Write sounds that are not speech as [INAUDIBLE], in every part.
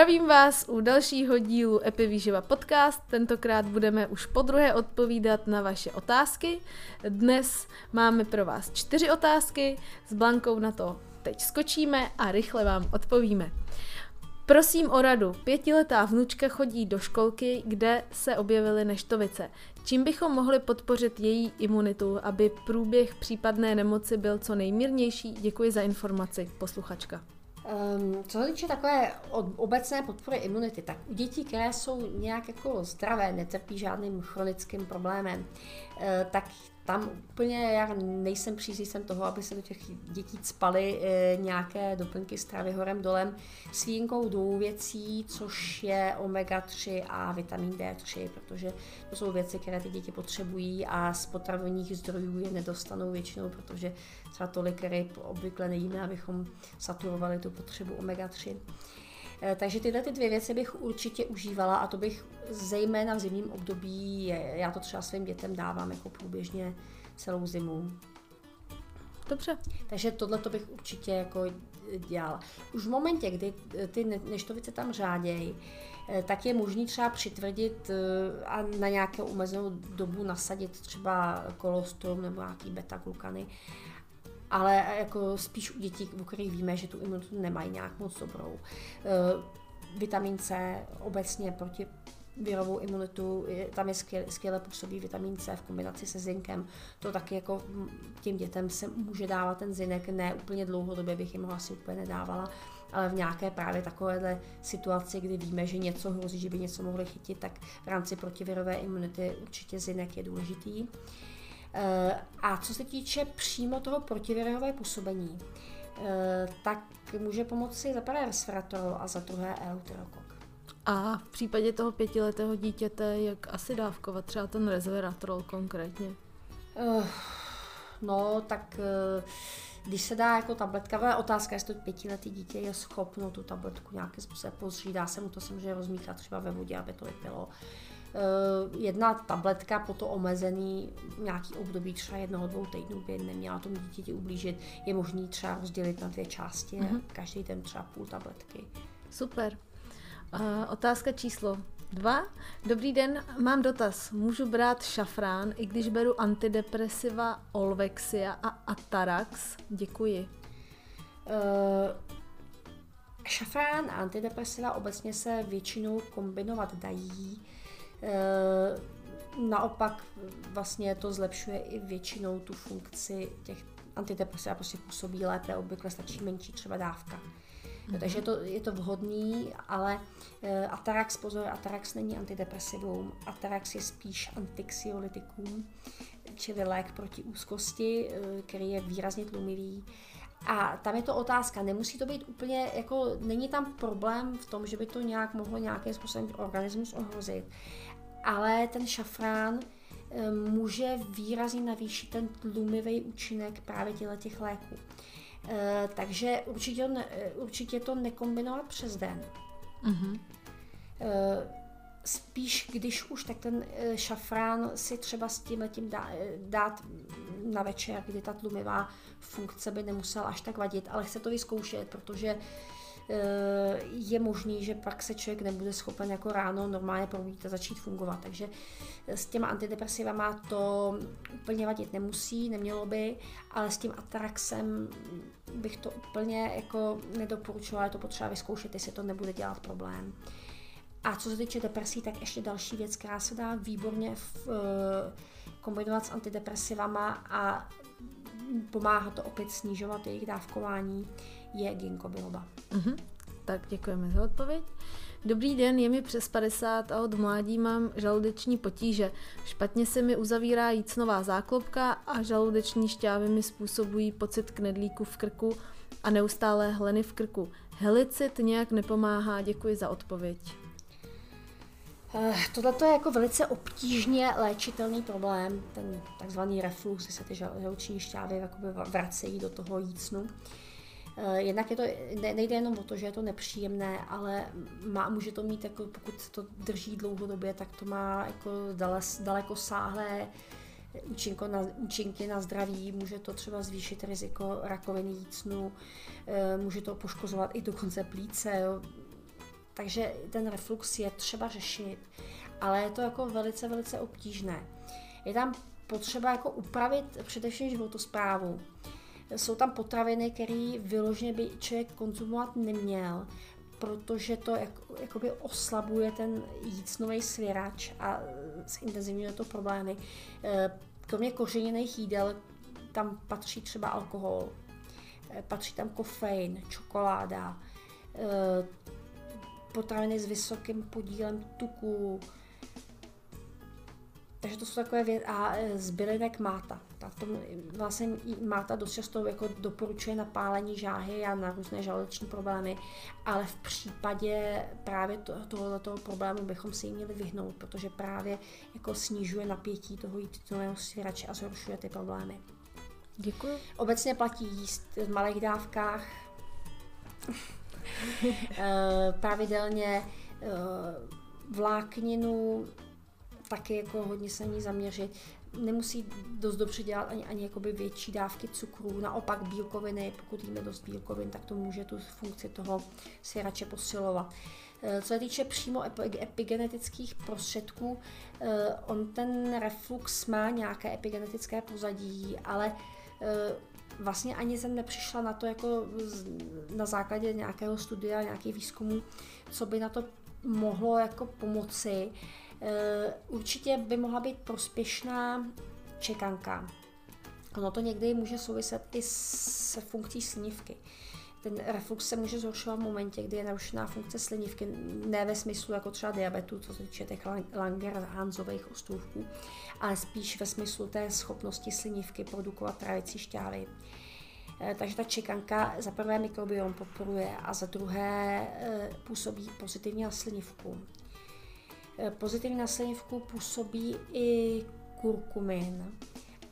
Zdravím vás u dalšího dílu Epivýživa podcast. Tentokrát budeme už po druhé odpovídat na vaše otázky. Dnes máme pro vás čtyři otázky. S Blankou na to teď skočíme a rychle vám odpovíme. Prosím o radu. Pětiletá vnučka chodí do školky, kde se objevily neštovice. Čím bychom mohli podpořit její imunitu, aby průběh případné nemoci byl co nejmírnější? Děkuji za informaci, posluchačka. Um, co se týče takové obecné podpory imunity, tak u dětí, které jsou nějak jako zdravé, netrpí žádným chronickým problémem, uh, tak tam úplně já nejsem příznivcem toho, aby se do těch dětí spaly e, nějaké doplňky stravy horem dolem s výjimkou dvou věcí, což je omega-3 a vitamin D3, protože to jsou věci, které ty děti potřebují a z potravinových zdrojů je nedostanou většinou, protože třeba tolik ryb obvykle nejíme, abychom saturovali tu potřebu omega-3. E, takže tyhle ty dvě věci bych určitě užívala a to bych zejména v zimním období, já to třeba svým dětem dávám jako průběžně celou zimu. Dobře. Takže tohle to bych určitě jako dělala. Už v momentě, kdy ty neštovice tam řádějí, e, tak je možný třeba přitvrdit a na nějakou omezenou dobu nasadit třeba kolostrum nebo nějaký beta-glukany ale jako spíš u dětí, u kterých víme, že tu imunitu nemají nějak moc dobrou. E, vitamin C obecně proti virovou imunitu, tam je skvěle, skvěle působí vitamin C v kombinaci se zinkem. To taky jako těm dětem se může dávat ten zinek, ne úplně dlouhodobě bych jim ho asi úplně nedávala, ale v nějaké právě takovéhle situaci, kdy víme, že něco hrozí, že by něco mohli chytit, tak v rámci protivirové imunity určitě zinek je důležitý. Eh, a co se týče přímo toho protivirové působení, eh, tak může pomoci za prvé resveratrol a za druhé euterokok. A v případě toho pětiletého dítěte, jak asi dávkovat třeba ten resveratrol konkrétně? Uh, no, tak uh, když se dá jako tabletka, ale otázka, jestli to pětiletý dítě je schopno tu tabletku nějakým způsobem pozřít, dá se mu to samozřejmě rozmíchat třeba ve vodě, aby to vypilo. Uh, jedna tabletka po to omezený nějaký období třeba jednoho, dvou týdnů by neměla tomu dítěti ublížit. Je možný třeba rozdělit na dvě části, mm-hmm. každý den třeba půl tabletky. Super. Uh, otázka číslo dva. Dobrý den, mám dotaz. Můžu brát šafrán, i když beru antidepresiva Olvexia a Atarax? Děkuji. Uh, šafrán a antidepresiva obecně se většinou kombinovat dají. Uh, naopak vlastně to zlepšuje i většinou tu funkci těch antidepresiva, prostě působí lépe, obvykle stačí menší třeba dávka. Mm-hmm. Takže je to, je to vhodný, ale uh, Atarax, pozor, Atarax není antidepresivum, Atarax je spíš antixiolitikum, čili lék proti úzkosti, uh, který je výrazně tlumivý. A tam je to otázka, nemusí to být úplně, jako není tam problém v tom, že by to nějak mohlo nějakým způsobem organismus ohrozit, ale ten šafrán eh, může výrazně navýšit ten tlumivý účinek právě těch léků. Eh, takže určitě, eh, určitě to nekombinovat přes den. Mm-hmm. Spíš, když už, tak ten šafrán si třeba s tím letím dá, dát na večer, kdy ta tlumivá funkce by nemusela až tak vadit, ale chce to vyzkoušet, protože je možný, že pak se člověk nebude schopen jako ráno normálně probudit a začít fungovat. Takže s těma antidepresivama to úplně vadit nemusí, nemělo by, ale s tím Ataraxem bych to úplně jako nedoporučovala, je to potřeba vyzkoušet, jestli to nebude dělat problém. A co se týče depresí, tak ještě další věc, která se dá výborně v, eh, kombinovat s antidepresivama a pomáhá to opět snižovat jejich dávkování, je ginkgo biloba. Mm-hmm. Tak děkujeme za odpověď. Dobrý den, je mi přes 50 a od mládí mám žaludeční potíže. Špatně se mi uzavírá jícnová záklopka a žaludeční šťávy mi způsobují pocit knedlíku v krku a neustále hleny v krku. Helicit nějak nepomáhá, děkuji za odpověď. Uh, Tohle je jako velice obtížně léčitelný problém, ten takzvaný reflux, kdy se ty žaludeční šťávy vracejí do toho jícnu. Eh, jednak je to, nejde jenom o to, že je to nepříjemné, ale má, může to mít, jako, pokud to drží dlouhodobě, tak to má jako dale, daleko sáhlé účinko na, účinky na zdraví, může to třeba zvýšit riziko rakoviny jícnu, eh, může to poškozovat i dokonce plíce. Jo. Takže ten reflux je třeba řešit, ale je to jako velice, velice obtížné. Je tam potřeba jako upravit především životosprávu. Jsou tam potraviny, které vyloženě by člověk konzumovat neměl, protože to jako, jakoby oslabuje ten jícnový svěrač a zintenzivňuje to problémy. E, kromě kořeněných jídel tam patří třeba alkohol, e, patří tam kofein, čokoláda, e, potraviny s vysokým podílem tuku, takže to jsou takové věci. A z bylinek máta. Tak to vlastně máta dost často jako doporučuje na pálení žáhy a na různé žaludeční problémy, ale v případě právě to, tohoto problému bychom se jí měli vyhnout, protože právě jako snižuje napětí toho jícnového svěrače a zhoršuje ty problémy. Děkuji. Obecně platí jíst v malých dávkách, [LAUGHS] pravidelně eh, vlákninu, taky jako hodně se ní zaměřit. Nemusí dost dobře dělat ani, ani jakoby větší dávky cukru, naopak bílkoviny, pokud jíme dost bílkovin, tak to může tu funkci toho svěrače posilovat. Eh, co se týče přímo epigenetických prostředků, eh, on ten reflux má nějaké epigenetické pozadí, ale eh, vlastně ani jsem nepřišla na to jako na základě nějakého studia, nějakých výzkumů, co by na to mohlo jako pomoci. Eh, určitě by mohla být prospěšná čekanka. Ono to někdy může souviset i se funkcí slinivky. Ten reflux se může zhoršovat v momentě, kdy je narušená funkce slinivky, ne ve smyslu jako třeba diabetu, co se týče těch Langerhansových ostrůvků, ale spíš ve smyslu té schopnosti slinivky produkovat trávicí šťávy. Eh, takže ta čekanka za prvé mikrobiom podporuje a za druhé eh, působí pozitivně na slinivku. Eh, pozitivní na slinivku působí i kurkumin,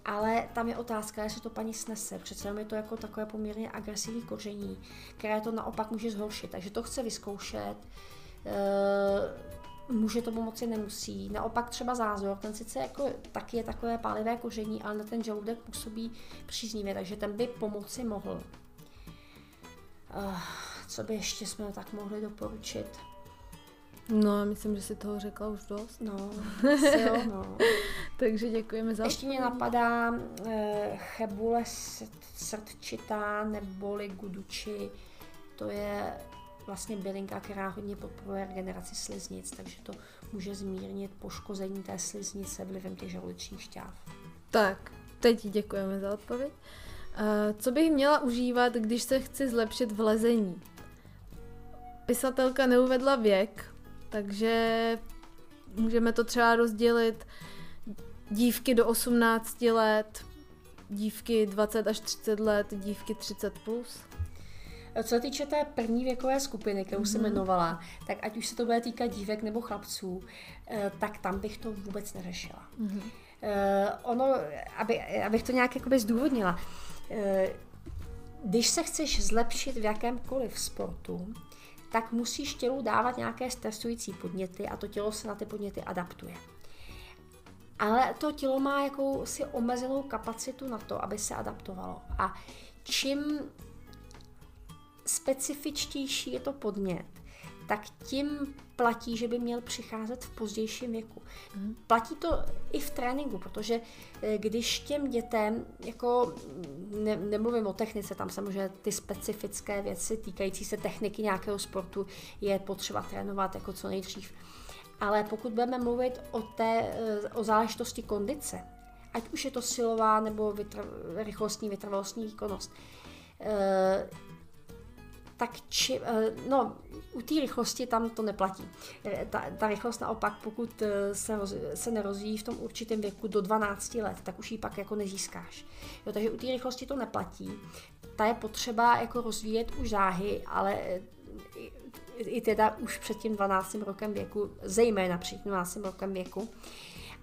ale tam je otázka, jestli to paní snese. Přece je to jako takové poměrně agresivní koření, které to naopak může zhoršit. Takže to chce vyzkoušet. Eh, může to pomoci, nemusí. Naopak třeba zázor, ten sice jako taky je takové pálivé koření, ale na ten žaludek působí příznivě, takže ten by pomoci mohl. Uh, co by ještě jsme tak mohli doporučit? No, myslím, že si toho řekla už dost. No, [LAUGHS] jo, no. [LAUGHS] Takže děkujeme za Ještě mě napadá eh, chebule srdčitá neboli guduči. To je vlastně bylinka, která hodně podporuje regeneraci sliznic, takže to může zmírnit poškození té sliznice vlivem těch žaludečních šťáv. Tak, teď děkujeme za odpověď. Uh, co bych měla užívat, když se chci zlepšit v lezení? Pisatelka neuvedla věk, takže můžeme to třeba rozdělit dívky do 18 let, dívky 20 až 30 let, dívky 30 plus. Co se týče té první věkové skupiny, kterou mm-hmm. jsem mhm. jmenovala, tak ať už se to bude týkat dívek nebo chlapců, eh, tak tam bych to vůbec neřešila. Mm-hmm. Ono, aby, abych to nějak jakoby zdůvodnila, eh, když se chceš zlepšit v jakémkoliv sportu, tak musíš tělu dávat nějaké stresující podněty a to tělo se na ty podněty adaptuje. Ale to tělo má jakousi omezenou kapacitu na to, aby se adaptovalo. A čím specifičtější je to podnět, tak tím platí, že by měl přicházet v pozdějším věku. Mm. Platí to i v tréninku, protože eh, když těm dětem, jako ne, nemluvím o technice, tam samozřejmě ty specifické věci týkající se techniky nějakého sportu je potřeba trénovat jako co nejdřív. Ale pokud budeme mluvit o, té, eh, o záležitosti kondice, ať už je to silová nebo vytr- rychlostní, vytrvalostní výkonnost, eh, tak či, eh, no, u té rychlosti tam to neplatí. Eh, ta, ta rychlost naopak, pokud eh, se, roz, se nerozvíjí v tom určitém věku do 12 let, tak už ji pak jako nezískáš. Jo, takže u té rychlosti to neplatí. Ta je potřeba jako rozvíjet už záhy, ale i, teda už před tím 12. rokem věku, zejména před tím 12. rokem věku.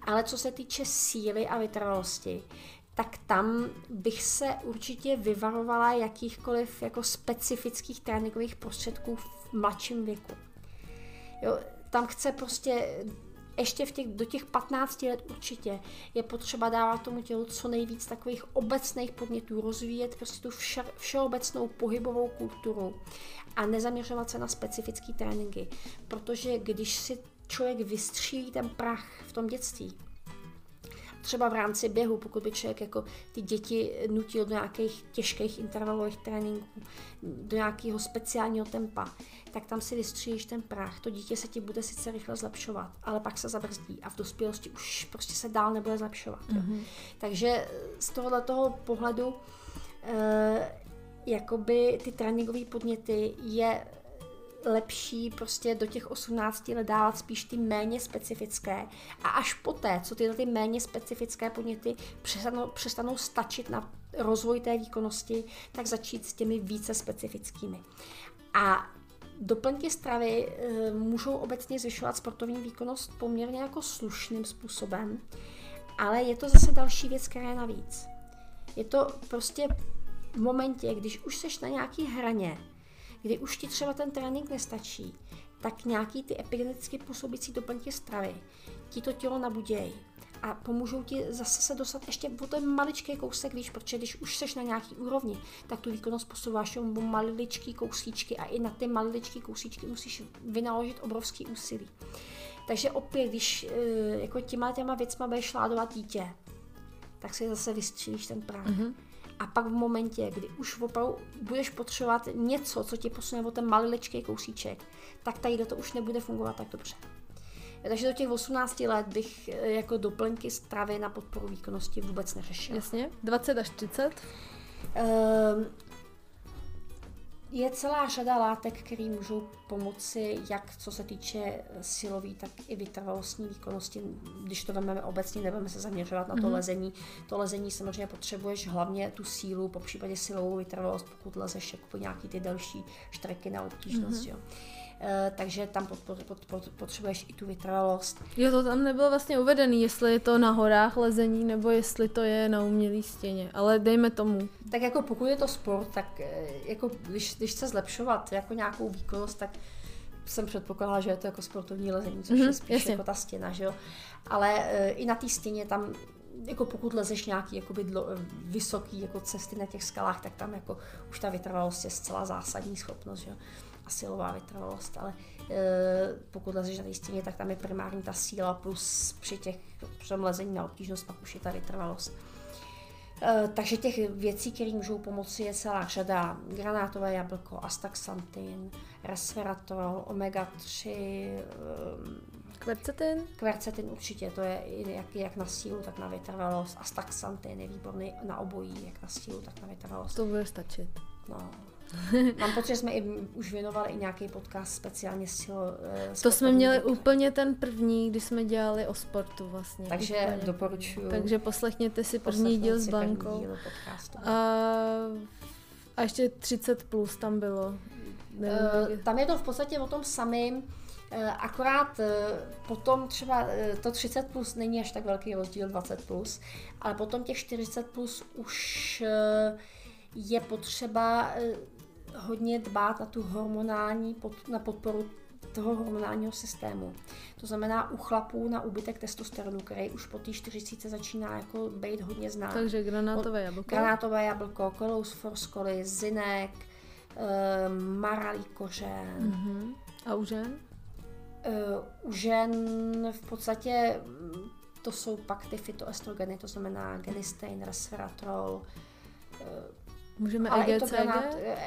Ale co se týče síly a vytrvalosti, tak tam bych se určitě vyvarovala jakýchkoliv jako specifických tréninkových prostředků v mladším věku. Jo, tam chce prostě ještě v těch, do těch 15 let určitě je potřeba dávat tomu tělu co nejvíc takových obecných podnětů, rozvíjet prostě tu vše, všeobecnou pohybovou kulturu a nezaměřovat se na specifické tréninky, protože když si člověk vystřílí ten prach v tom dětství, třeba v rámci běhu, pokud by člověk jako ty děti nutil do nějakých těžkých intervalových tréninků, do nějakého speciálního tempa, tak tam si vystřílíš ten prach. To dítě se ti bude sice rychle zlepšovat, ale pak se zabrzdí a v dospělosti už prostě se dál nebude zlepšovat. Mm-hmm. Takže z tohohle toho pohledu e, jakoby ty tréninkové podněty je lepší prostě do těch 18 let dávat spíš ty méně specifické a až poté, co tyhle ty méně specifické podněty přestanou, přestanou stačit na rozvoj té výkonnosti, tak začít s těmi více specifickými. A Doplňky stravy e, můžou obecně zvyšovat sportovní výkonnost poměrně jako slušným způsobem, ale je to zase další věc, která je navíc. Je to prostě v momentě, když už seš na nějaký hraně, kdy už ti třeba ten trénink nestačí, tak nějaký ty epigeneticky působící doplňky stravy ti to tělo nabudějí a pomůžou ti zase se dostat ještě o ten maličký kousek víš, protože když už seš na nějaký úrovni, tak tu výkonnost posouváš o maličký kousíčky a i na ty maličký kousíčky musíš vynaložit obrovský úsilí. Takže opět, když eh, jako těma těma věcma budeš šládovat dítě, tak si zase vystřílíš ten prach. Mm-hmm. A pak v momentě, kdy už opravdu budeš potřebovat něco, co ti posune o ten maličký kousíček, tak tady to už nebude fungovat tak dobře. Takže do těch 18 let bych eh, jako doplňky stravy na podporu výkonnosti vůbec neřešila. Jasně, 20 až 30? Um, ehm, je celá řada látek, které můžou pomoci, jak co se týče silový, tak i vytrvalostní výkonnosti. Když to vezmeme obecně, nebudeme se zaměřovat na to mm-hmm. lezení. To lezení samozřejmě potřebuješ hlavně tu sílu, po případě silovou vytrvalost, pokud lezeš jako nějaký ty další štreky na obtížnost. Mm-hmm. Jo. Eh, takže tam podpor, pod, pod, potřebuješ i tu vytrvalost. Jo, to tam nebylo vlastně uvedený, jestli je to na horách lezení, nebo jestli to je na umělé stěně, ale dejme tomu. Tak jako pokud je to sport, tak eh, jako když, když chce zlepšovat jako nějakou výkonnost, tak jsem předpokládala, že je to jako sportovní lezení, což mm-hmm, je spíš jasně. jako ta stěna, že jo. Ale e, i na té stěně tam jako pokud lezeš nějaký jakoby dlo, vysoký jako cesty na těch skalách, tak tam jako už ta vytrvalost je zcela zásadní schopnost, že jo a silová vytrvalost, ale e, pokud lezeš na té stěně, tak tam je primární ta síla plus při těch při lezení na obtížnost pak už je ta vytrvalost. E, takže těch věcí, které můžou pomoci, je celá řada. Granátové jablko, astaxantin, resveratrol, omega-3, e, Kvercetin? Kvercetin určitě, to je jak, jak na sílu, tak na vytrvalost. Astaxantin je výborný na obojí, jak na sílu, tak na vytrvalost. To bude stačit. No, [LAUGHS] Mám pocit, že jsme i, už věnovali i nějaký podcast speciálně s To jsme měli věk. úplně ten první, kdy jsme dělali o sportu vlastně. Takže úplně. doporučuji. Takže poslechněte si první díl s Blankou. A, a ještě 30 plus tam bylo. uh, tam je to v podstatě o tom samým, eh, Akorát eh, potom třeba to 30 plus není až tak velký rozdíl 20 plus, ale potom těch 40 plus už je potřeba hodně dbát na tu hormonální, pod, na podporu toho hormonálního systému. To znamená u chlapů na úbytek testosteronu, který už po té 40 začíná jako být hodně znát. Takže granátové jablko. Granátové jablko, kolous forskoli, zinek, e, maralý kořen. Uh-huh. A u žen? E, u žen v podstatě mm, to jsou pak ty fytoestrogeny, to znamená genistein, resveratrol, e, Můžeme Ale EGCG?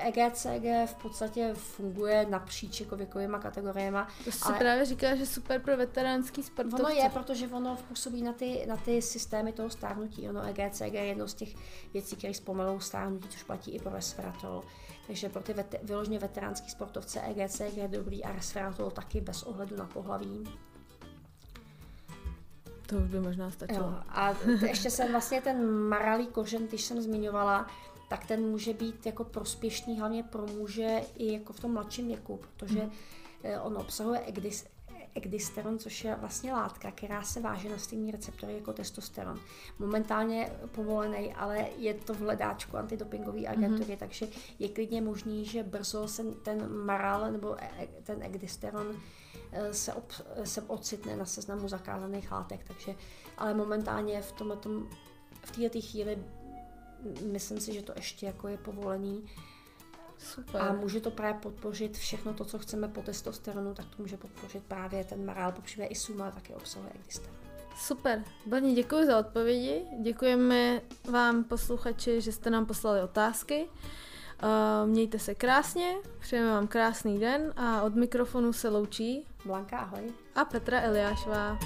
EGCG v podstatě funguje napříč jako věkovými kategoriemi. To ale... právě říká, že super pro veteránský sportovce. Ono je, protože ono působí na ty, na ty systémy toho stárnutí. Ono EGCG je jedno z těch věcí, které zpomalou stárnutí, což platí i pro resveratrol. Takže pro ty vet, vyloženě veteránský sportovce EGCG je dobrý a resveratrol taky bez ohledu na pohlaví. To už by možná stačilo. Jo, a ještě jsem vlastně ten maralý kořen, když jsem zmiňovala, tak ten může být jako prospěšný hlavně pro muže i jako v tom mladším věku, protože mm. on obsahuje egdis, egdisteron, což je vlastně látka, která se váže na stejný receptory jako testosteron. Momentálně povolený, ale je to v hledáčku antidopingové agentury, mm-hmm. takže je klidně možný, že brzo se ten maral nebo e, e, ten egdisteron eh, se, ob, se ocitne na seznamu zakázaných látek. Takže, ale momentálně v tomto, v této chvíli myslím si, že to ještě jako je povolený. Super. A může to právě podpořit všechno to, co chceme po testosteronu, tak to může podpořit právě ten marál, popřípadě i suma taky obsahuje existent. Super, Blani, děkuji za odpovědi. Děkujeme vám, posluchači, že jste nám poslali otázky. Uh, mějte se krásně, přejeme vám krásný den a od mikrofonu se loučí Blanka, ahoj. a Petra Eliášová.